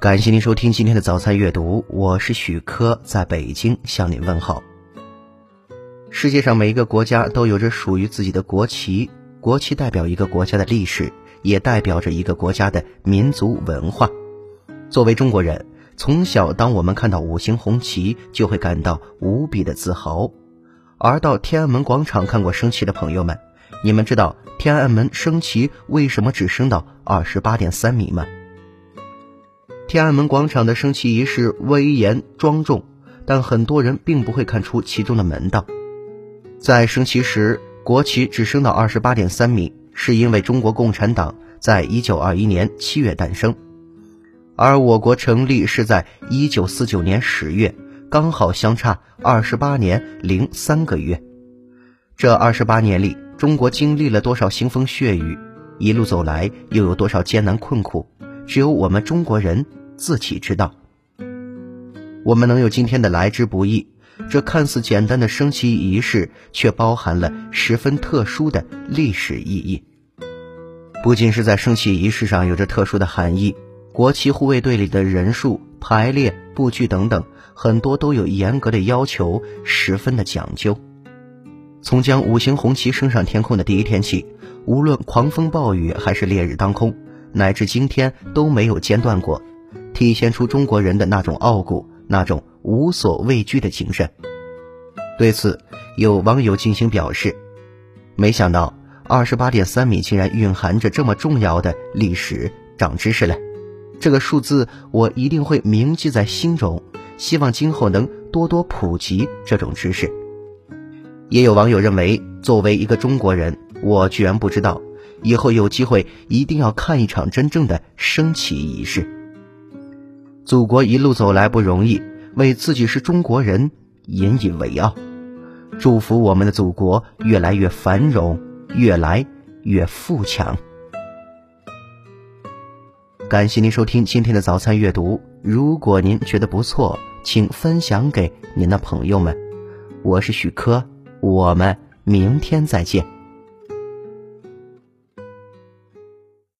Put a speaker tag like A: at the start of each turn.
A: 感谢您收听今天的早餐阅读，我是许科，在北京向您问好。世界上每一个国家都有着属于自己的国旗，国旗代表一个国家的历史，也代表着一个国家的民族文化。作为中国人，从小当我们看到五星红旗，就会感到无比的自豪。而到天安门广场看过升旗的朋友们，你们知道天安门升旗为什么只升到二十八点三米吗？天安门广场的升旗仪式威严庄重，但很多人并不会看出其中的门道。在升旗时，国旗只升到二十八点三米，是因为中国共产党在一九二一年七月诞生，而我国成立是在一九四九年十月，刚好相差二十八年零三个月。这二十八年里，中国经历了多少腥风血雨，一路走来又有多少艰难困苦，只有我们中国人。自己知道，我们能有今天的来之不易。这看似简单的升旗仪式，却包含了十分特殊的历史意义。不仅是在升旗仪式上有着特殊的含义，国旗护卫队里的人数、排列、布局等等，很多都有严格的要求，十分的讲究。从将五星红旗升上天空的第一天起，无论狂风暴雨还是烈日当空，乃至今天都没有间断过。体现出中国人的那种傲骨，那种无所畏惧的精神。对此，有网友进行表示：“没想到二十八点三米竟然蕴含着这么重要的历史，长知识了。这个数字我一定会铭记在心中，希望今后能多多普及这种知识。”也有网友认为，作为一个中国人，我居然不知道，以后有机会一定要看一场真正的升旗仪式。祖国一路走来不容易，为自己是中国人引以为傲。祝福我们的祖国越来越繁荣，越来越富强。感谢您收听今天的早餐阅读。如果您觉得不错，请分享给您的朋友们。我是许科，我们明天再见。